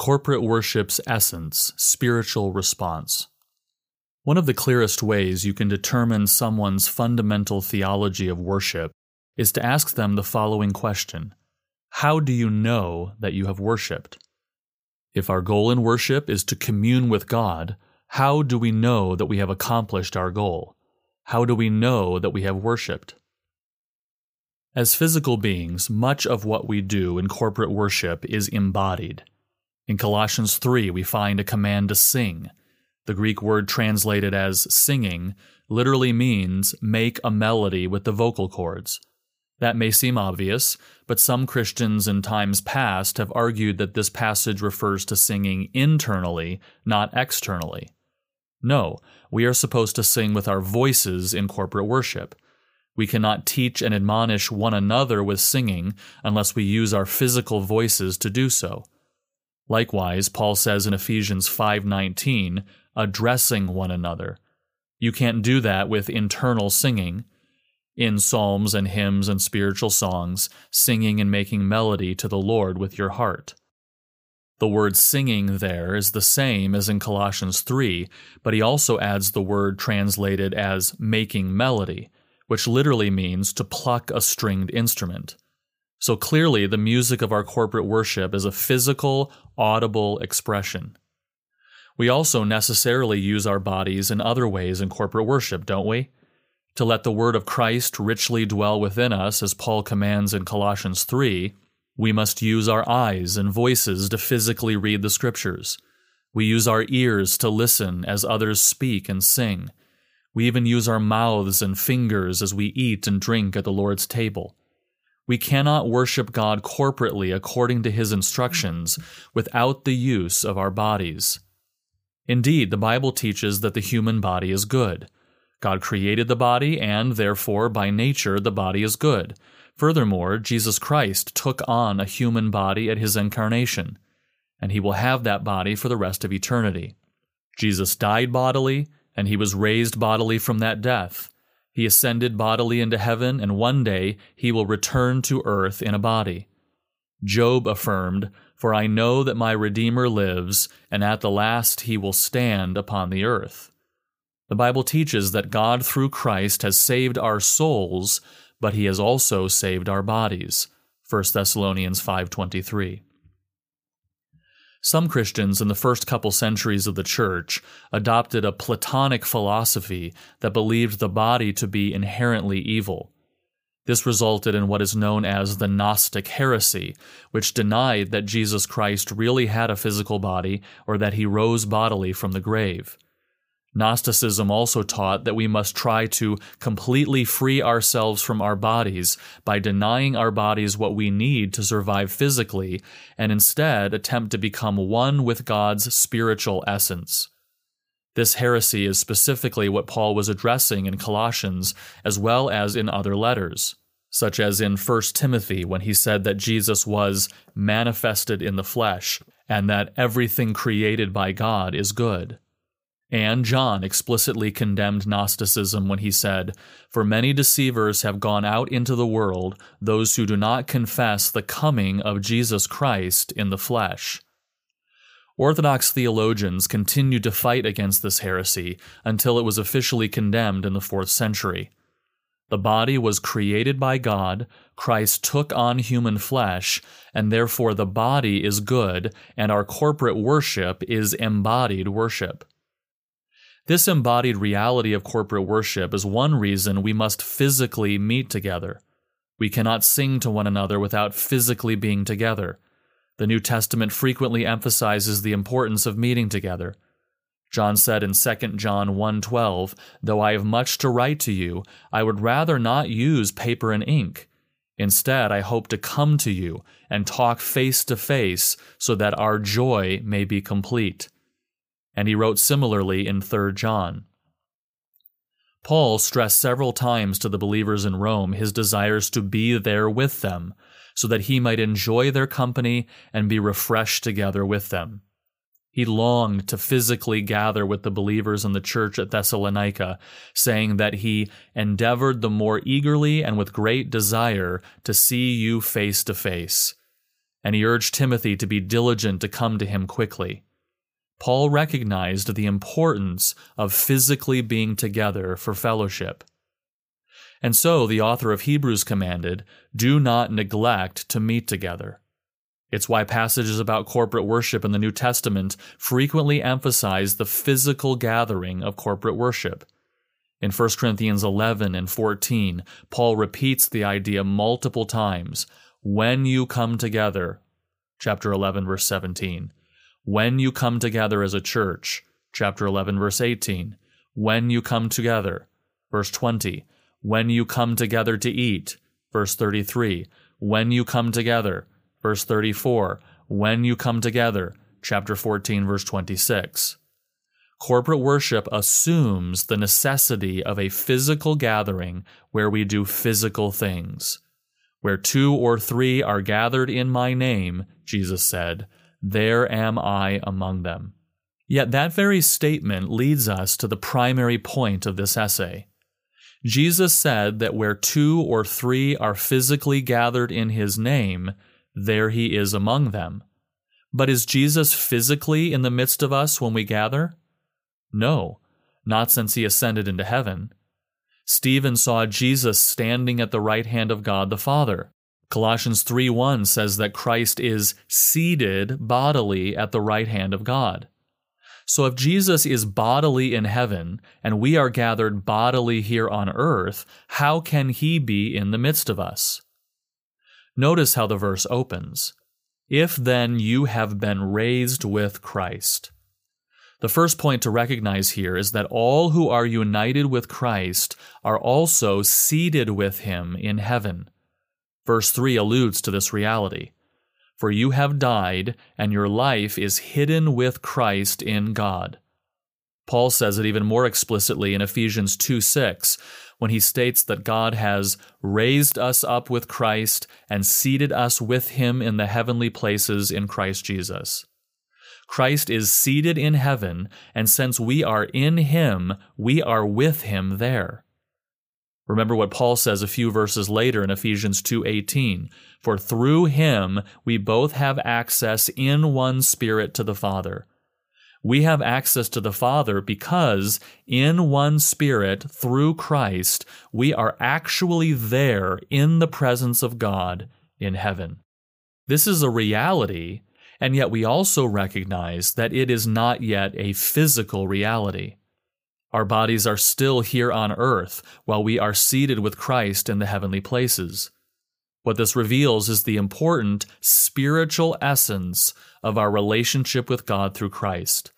Corporate worship's essence, spiritual response. One of the clearest ways you can determine someone's fundamental theology of worship is to ask them the following question How do you know that you have worshiped? If our goal in worship is to commune with God, how do we know that we have accomplished our goal? How do we know that we have worshiped? As physical beings, much of what we do in corporate worship is embodied. In Colossians 3, we find a command to sing. The Greek word translated as singing literally means make a melody with the vocal cords. That may seem obvious, but some Christians in times past have argued that this passage refers to singing internally, not externally. No, we are supposed to sing with our voices in corporate worship. We cannot teach and admonish one another with singing unless we use our physical voices to do so. Likewise, Paul says in Ephesians 5:19, addressing one another. You can't do that with internal singing. In psalms and hymns and spiritual songs, singing and making melody to the Lord with your heart. The word singing there is the same as in Colossians 3, but he also adds the word translated as making melody, which literally means to pluck a stringed instrument. So clearly, the music of our corporate worship is a physical, audible expression. We also necessarily use our bodies in other ways in corporate worship, don't we? To let the word of Christ richly dwell within us, as Paul commands in Colossians 3, we must use our eyes and voices to physically read the scriptures. We use our ears to listen as others speak and sing. We even use our mouths and fingers as we eat and drink at the Lord's table. We cannot worship God corporately according to his instructions without the use of our bodies. Indeed, the Bible teaches that the human body is good. God created the body, and therefore, by nature, the body is good. Furthermore, Jesus Christ took on a human body at his incarnation, and he will have that body for the rest of eternity. Jesus died bodily, and he was raised bodily from that death. He ascended bodily into heaven, and one day he will return to earth in a body. Job affirmed, For I know that my Redeemer lives, and at the last he will stand upon the earth. The Bible teaches that God through Christ has saved our souls, but he has also saved our bodies. 1 Thessalonians 5:23. Some Christians in the first couple centuries of the church adopted a Platonic philosophy that believed the body to be inherently evil. This resulted in what is known as the Gnostic heresy, which denied that Jesus Christ really had a physical body or that he rose bodily from the grave. Gnosticism also taught that we must try to completely free ourselves from our bodies by denying our bodies what we need to survive physically and instead attempt to become one with God's spiritual essence. This heresy is specifically what Paul was addressing in Colossians as well as in other letters, such as in 1 Timothy when he said that Jesus was manifested in the flesh and that everything created by God is good. And John explicitly condemned Gnosticism when he said, For many deceivers have gone out into the world, those who do not confess the coming of Jesus Christ in the flesh. Orthodox theologians continued to fight against this heresy until it was officially condemned in the fourth century. The body was created by God, Christ took on human flesh, and therefore the body is good, and our corporate worship is embodied worship. This embodied reality of corporate worship is one reason we must physically meet together. We cannot sing to one another without physically being together. The New Testament frequently emphasizes the importance of meeting together. John said in 2 John 1:12, "Though I have much to write to you, I would rather not use paper and ink. Instead, I hope to come to you and talk face to face so that our joy may be complete." And he wrote similarly in 3 John. Paul stressed several times to the believers in Rome his desires to be there with them, so that he might enjoy their company and be refreshed together with them. He longed to physically gather with the believers in the church at Thessalonica, saying that he endeavored the more eagerly and with great desire to see you face to face. and he urged Timothy to be diligent to come to him quickly. Paul recognized the importance of physically being together for fellowship. And so the author of Hebrews commanded, Do not neglect to meet together. It's why passages about corporate worship in the New Testament frequently emphasize the physical gathering of corporate worship. In 1 Corinthians 11 and 14, Paul repeats the idea multiple times when you come together, chapter 11, verse 17. When you come together as a church, chapter 11, verse 18. When you come together, verse 20. When you come together to eat, verse 33. When you come together, verse 34. When you come together, chapter 14, verse 26. Corporate worship assumes the necessity of a physical gathering where we do physical things. Where two or three are gathered in my name, Jesus said, there am I among them. Yet that very statement leads us to the primary point of this essay. Jesus said that where two or three are physically gathered in his name, there he is among them. But is Jesus physically in the midst of us when we gather? No, not since he ascended into heaven. Stephen saw Jesus standing at the right hand of God the Father. Colossians 3:1 says that Christ is seated bodily at the right hand of God. So if Jesus is bodily in heaven and we are gathered bodily here on earth, how can he be in the midst of us? Notice how the verse opens. If then you have been raised with Christ. The first point to recognize here is that all who are united with Christ are also seated with him in heaven. Verse 3 alludes to this reality. For you have died, and your life is hidden with Christ in God. Paul says it even more explicitly in Ephesians 2 6, when he states that God has raised us up with Christ and seated us with him in the heavenly places in Christ Jesus. Christ is seated in heaven, and since we are in him, we are with him there. Remember what Paul says a few verses later in Ephesians 2:18, "For through him we both have access in one spirit to the Father." We have access to the Father because in one spirit through Christ we are actually there in the presence of God in heaven. This is a reality and yet we also recognize that it is not yet a physical reality. Our bodies are still here on earth while we are seated with Christ in the heavenly places. What this reveals is the important spiritual essence of our relationship with God through Christ.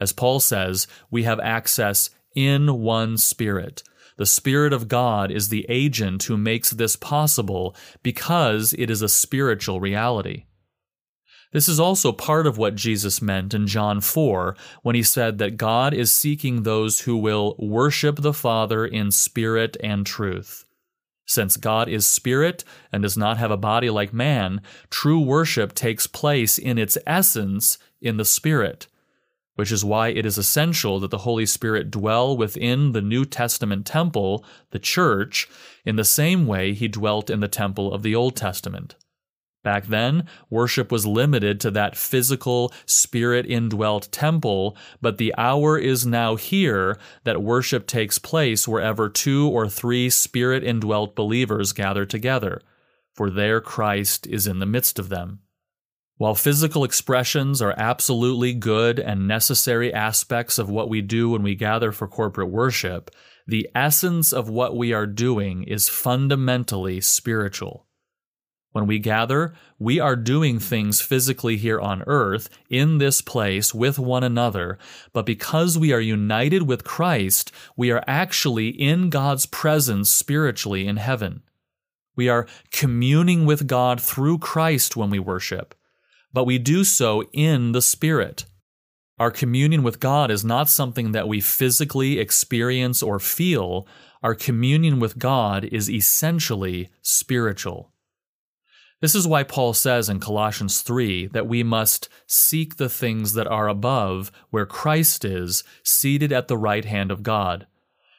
As Paul says, we have access in one Spirit. The Spirit of God is the agent who makes this possible because it is a spiritual reality. This is also part of what Jesus meant in John 4 when he said that God is seeking those who will worship the Father in spirit and truth. Since God is spirit and does not have a body like man, true worship takes place in its essence in the Spirit, which is why it is essential that the Holy Spirit dwell within the New Testament temple, the church, in the same way he dwelt in the temple of the Old Testament. Back then, worship was limited to that physical, spirit indwelt temple, but the hour is now here that worship takes place wherever two or three spirit indwelt believers gather together, for there Christ is in the midst of them. While physical expressions are absolutely good and necessary aspects of what we do when we gather for corporate worship, the essence of what we are doing is fundamentally spiritual. When we gather, we are doing things physically here on earth, in this place, with one another, but because we are united with Christ, we are actually in God's presence spiritually in heaven. We are communing with God through Christ when we worship, but we do so in the Spirit. Our communion with God is not something that we physically experience or feel. Our communion with God is essentially spiritual. This is why Paul says in Colossians 3 that we must seek the things that are above, where Christ is, seated at the right hand of God.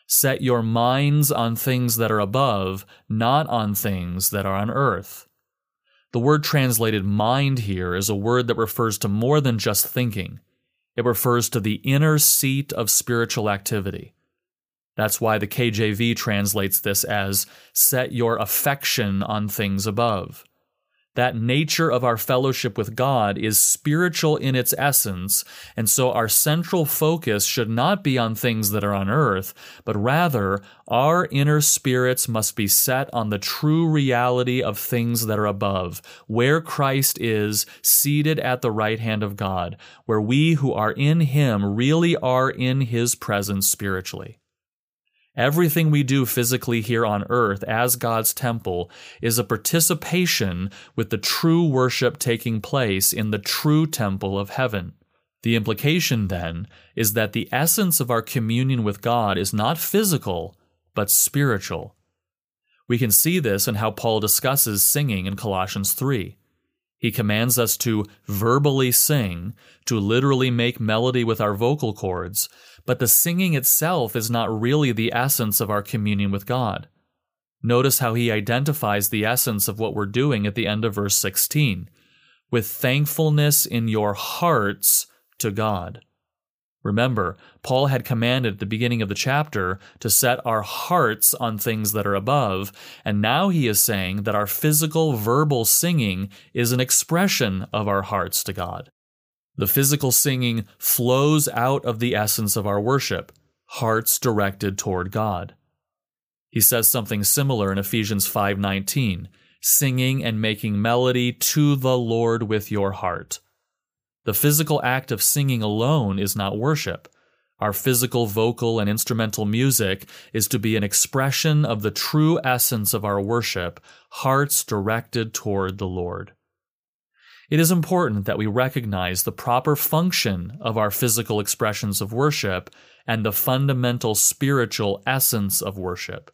Set your minds on things that are above, not on things that are on earth. The word translated mind here is a word that refers to more than just thinking. It refers to the inner seat of spiritual activity. That's why the KJV translates this as set your affection on things above. That nature of our fellowship with God is spiritual in its essence, and so our central focus should not be on things that are on earth, but rather our inner spirits must be set on the true reality of things that are above, where Christ is seated at the right hand of God, where we who are in Him really are in His presence spiritually. Everything we do physically here on earth as God's temple is a participation with the true worship taking place in the true temple of heaven. The implication, then, is that the essence of our communion with God is not physical, but spiritual. We can see this in how Paul discusses singing in Colossians 3. He commands us to verbally sing, to literally make melody with our vocal cords, but the singing itself is not really the essence of our communion with God. Notice how he identifies the essence of what we're doing at the end of verse 16 with thankfulness in your hearts to God. Remember, Paul had commanded at the beginning of the chapter to set our hearts on things that are above, and now he is saying that our physical verbal singing is an expression of our hearts to God. The physical singing flows out of the essence of our worship, hearts directed toward God. He says something similar in Ephesians 5:19, singing and making melody to the Lord with your heart. The physical act of singing alone is not worship. Our physical, vocal, and instrumental music is to be an expression of the true essence of our worship, hearts directed toward the Lord. It is important that we recognize the proper function of our physical expressions of worship and the fundamental spiritual essence of worship.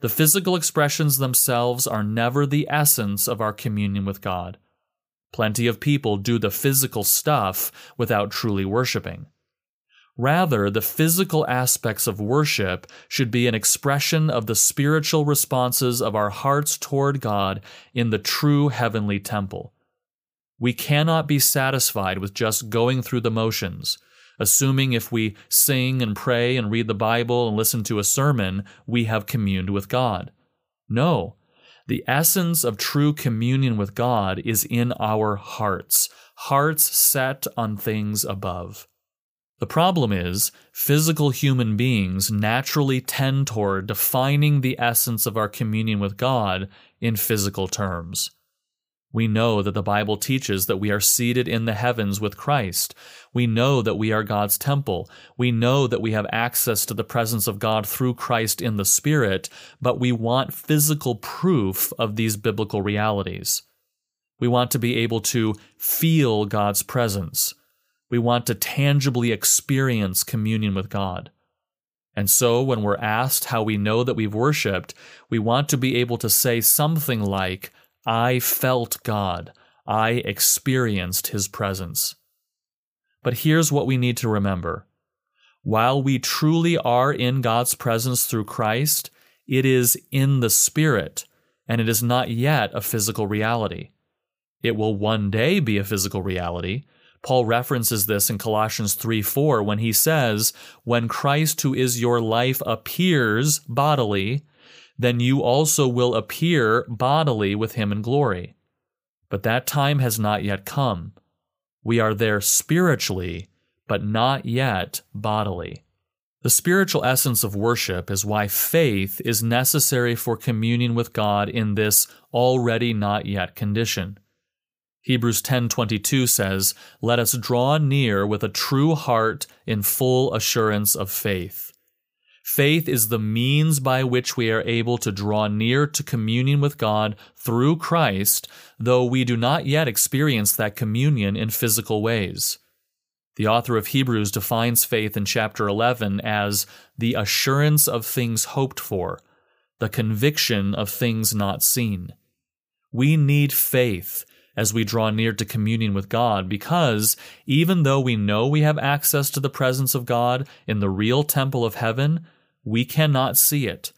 The physical expressions themselves are never the essence of our communion with God. Plenty of people do the physical stuff without truly worshiping. Rather, the physical aspects of worship should be an expression of the spiritual responses of our hearts toward God in the true heavenly temple. We cannot be satisfied with just going through the motions, assuming if we sing and pray and read the Bible and listen to a sermon, we have communed with God. No, the essence of true communion with God is in our hearts, hearts set on things above. The problem is, physical human beings naturally tend toward defining the essence of our communion with God in physical terms. We know that the Bible teaches that we are seated in the heavens with Christ. We know that we are God's temple. We know that we have access to the presence of God through Christ in the Spirit, but we want physical proof of these biblical realities. We want to be able to feel God's presence. We want to tangibly experience communion with God. And so, when we're asked how we know that we've worshiped, we want to be able to say something like, I felt God. I experienced His presence. But here's what we need to remember while we truly are in God's presence through Christ, it is in the Spirit, and it is not yet a physical reality. It will one day be a physical reality. Paul references this in Colossians 3 4 when he says, When Christ, who is your life, appears bodily, then you also will appear bodily with him in glory. But that time has not yet come. We are there spiritually, but not yet bodily. The spiritual essence of worship is why faith is necessary for communion with God in this already not yet condition. Hebrews 10:22 says, "Let us draw near with a true heart in full assurance of faith." Faith is the means by which we are able to draw near to communion with God through Christ, though we do not yet experience that communion in physical ways. The author of Hebrews defines faith in chapter 11 as the assurance of things hoped for, the conviction of things not seen. We need faith as we draw near to communion with God because even though we know we have access to the presence of God in the real temple of heaven, we cannot see it.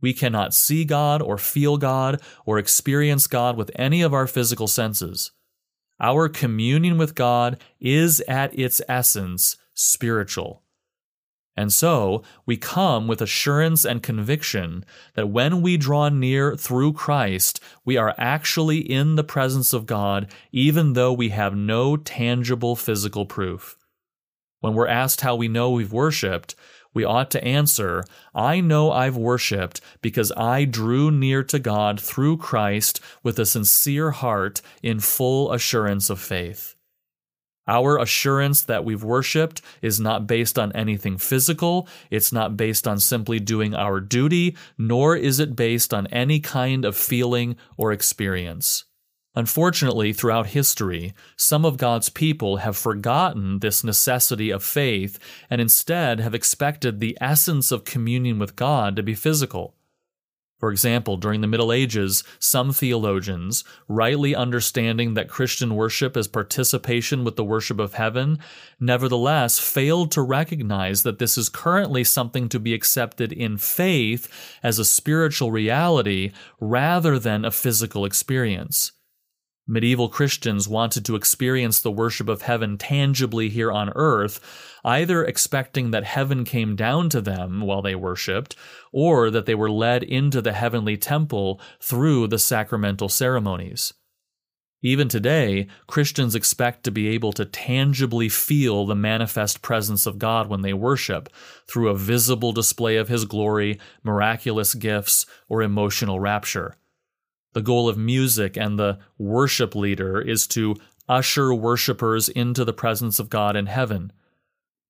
We cannot see God or feel God or experience God with any of our physical senses. Our communion with God is at its essence spiritual. And so we come with assurance and conviction that when we draw near through Christ, we are actually in the presence of God, even though we have no tangible physical proof. When we're asked how we know we've worshiped, we ought to answer, I know I've worshiped because I drew near to God through Christ with a sincere heart in full assurance of faith. Our assurance that we've worshiped is not based on anything physical, it's not based on simply doing our duty, nor is it based on any kind of feeling or experience. Unfortunately, throughout history, some of God's people have forgotten this necessity of faith and instead have expected the essence of communion with God to be physical. For example, during the Middle Ages, some theologians, rightly understanding that Christian worship is participation with the worship of heaven, nevertheless failed to recognize that this is currently something to be accepted in faith as a spiritual reality rather than a physical experience. Medieval Christians wanted to experience the worship of heaven tangibly here on earth, either expecting that heaven came down to them while they worshiped, or that they were led into the heavenly temple through the sacramental ceremonies. Even today, Christians expect to be able to tangibly feel the manifest presence of God when they worship, through a visible display of His glory, miraculous gifts, or emotional rapture. The goal of music and the worship leader is to usher worshippers into the presence of God in heaven.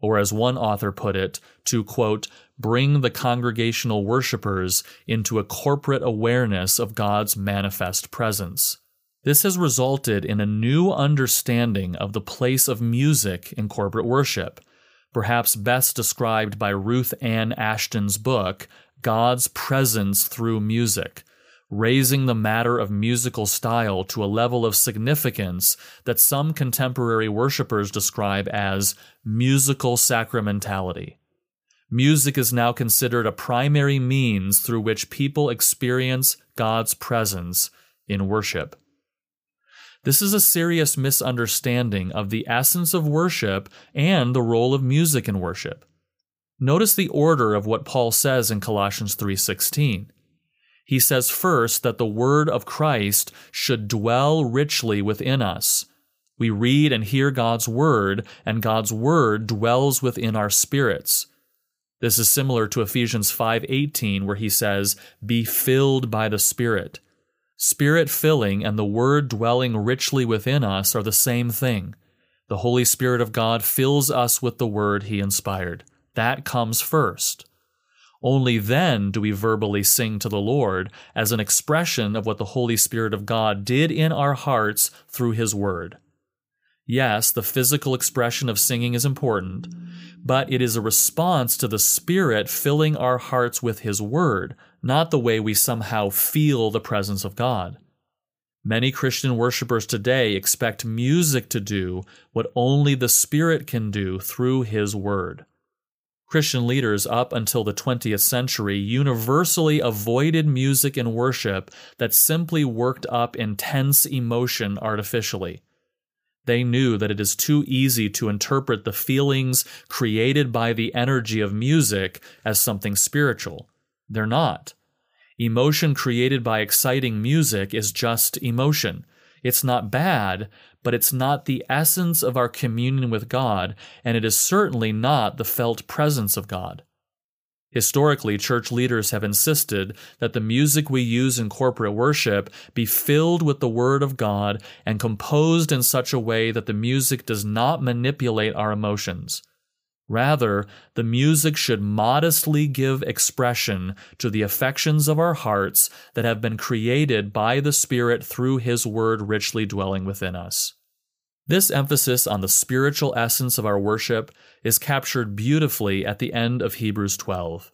Or, as one author put it, to quote, bring the congregational worshippers into a corporate awareness of God's manifest presence. This has resulted in a new understanding of the place of music in corporate worship, perhaps best described by Ruth Ann Ashton's book, God's Presence Through Music, raising the matter of musical style to a level of significance that some contemporary worshippers describe as musical sacramentality. Music is now considered a primary means through which people experience God's presence in worship. This is a serious misunderstanding of the essence of worship and the role of music in worship. Notice the order of what Paul says in Colossians 3:16 he says first that the word of Christ should dwell richly within us. We read and hear God's word, and God's word dwells within our spirits. This is similar to Ephesians 5:18 where he says, "Be filled by the Spirit." Spirit filling and the word dwelling richly within us are the same thing. The Holy Spirit of God fills us with the word he inspired. That comes first. Only then do we verbally sing to the Lord as an expression of what the Holy Spirit of God did in our hearts through His Word. Yes, the physical expression of singing is important, but it is a response to the Spirit filling our hearts with His Word, not the way we somehow feel the presence of God. Many Christian worshippers today expect music to do what only the Spirit can do through His Word. Christian leaders up until the 20th century universally avoided music in worship that simply worked up intense emotion artificially. They knew that it is too easy to interpret the feelings created by the energy of music as something spiritual. They're not. Emotion created by exciting music is just emotion. It's not bad, but it's not the essence of our communion with God, and it is certainly not the felt presence of God. Historically, church leaders have insisted that the music we use in corporate worship be filled with the Word of God and composed in such a way that the music does not manipulate our emotions. Rather, the music should modestly give expression to the affections of our hearts that have been created by the Spirit through His Word richly dwelling within us. This emphasis on the spiritual essence of our worship is captured beautifully at the end of Hebrews 12.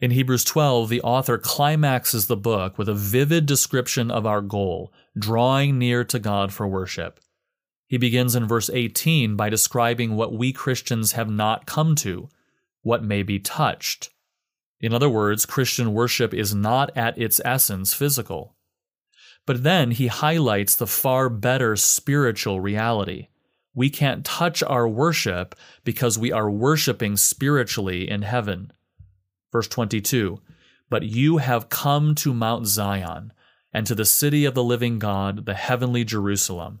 In Hebrews 12, the author climaxes the book with a vivid description of our goal, drawing near to God for worship. He begins in verse 18 by describing what we Christians have not come to, what may be touched. In other words, Christian worship is not at its essence physical. But then he highlights the far better spiritual reality. We can't touch our worship because we are worshiping spiritually in heaven. Verse 22 But you have come to Mount Zion, and to the city of the living God, the heavenly Jerusalem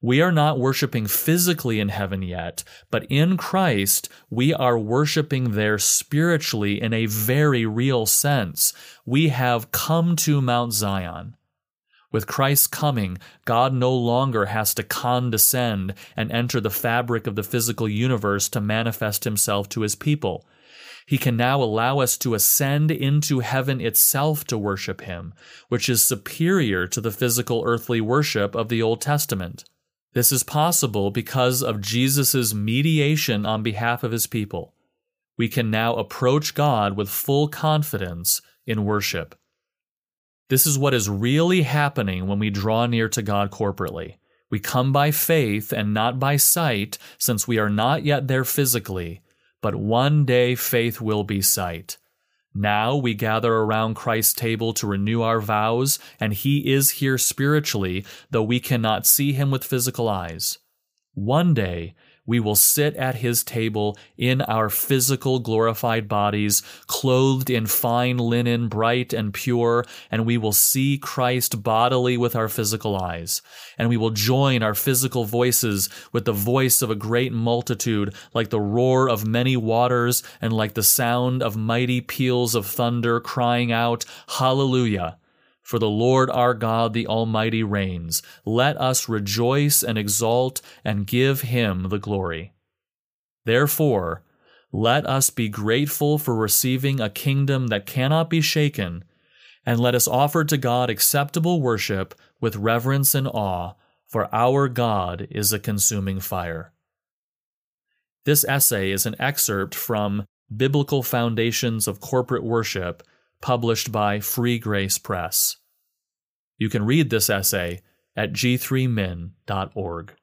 We are not worshiping physically in heaven yet, but in Christ, we are worshiping there spiritually in a very real sense. We have come to Mount Zion. With Christ's coming, God no longer has to condescend and enter the fabric of the physical universe to manifest himself to his people. He can now allow us to ascend into heaven itself to worship him, which is superior to the physical earthly worship of the Old Testament. This is possible because of Jesus' mediation on behalf of his people. We can now approach God with full confidence in worship. This is what is really happening when we draw near to God corporately. We come by faith and not by sight, since we are not yet there physically, but one day faith will be sight. Now we gather around Christ's table to renew our vows, and He is here spiritually, though we cannot see Him with physical eyes. One day we will sit at his table in our physical glorified bodies, clothed in fine linen, bright and pure, and we will see Christ bodily with our physical eyes. And we will join our physical voices with the voice of a great multitude, like the roar of many waters and like the sound of mighty peals of thunder, crying out, Hallelujah! For the Lord our God, the Almighty, reigns. Let us rejoice and exult and give him the glory. Therefore, let us be grateful for receiving a kingdom that cannot be shaken, and let us offer to God acceptable worship with reverence and awe, for our God is a consuming fire. This essay is an excerpt from Biblical Foundations of Corporate Worship published by Free Grace Press. You can read this essay at g3min.org.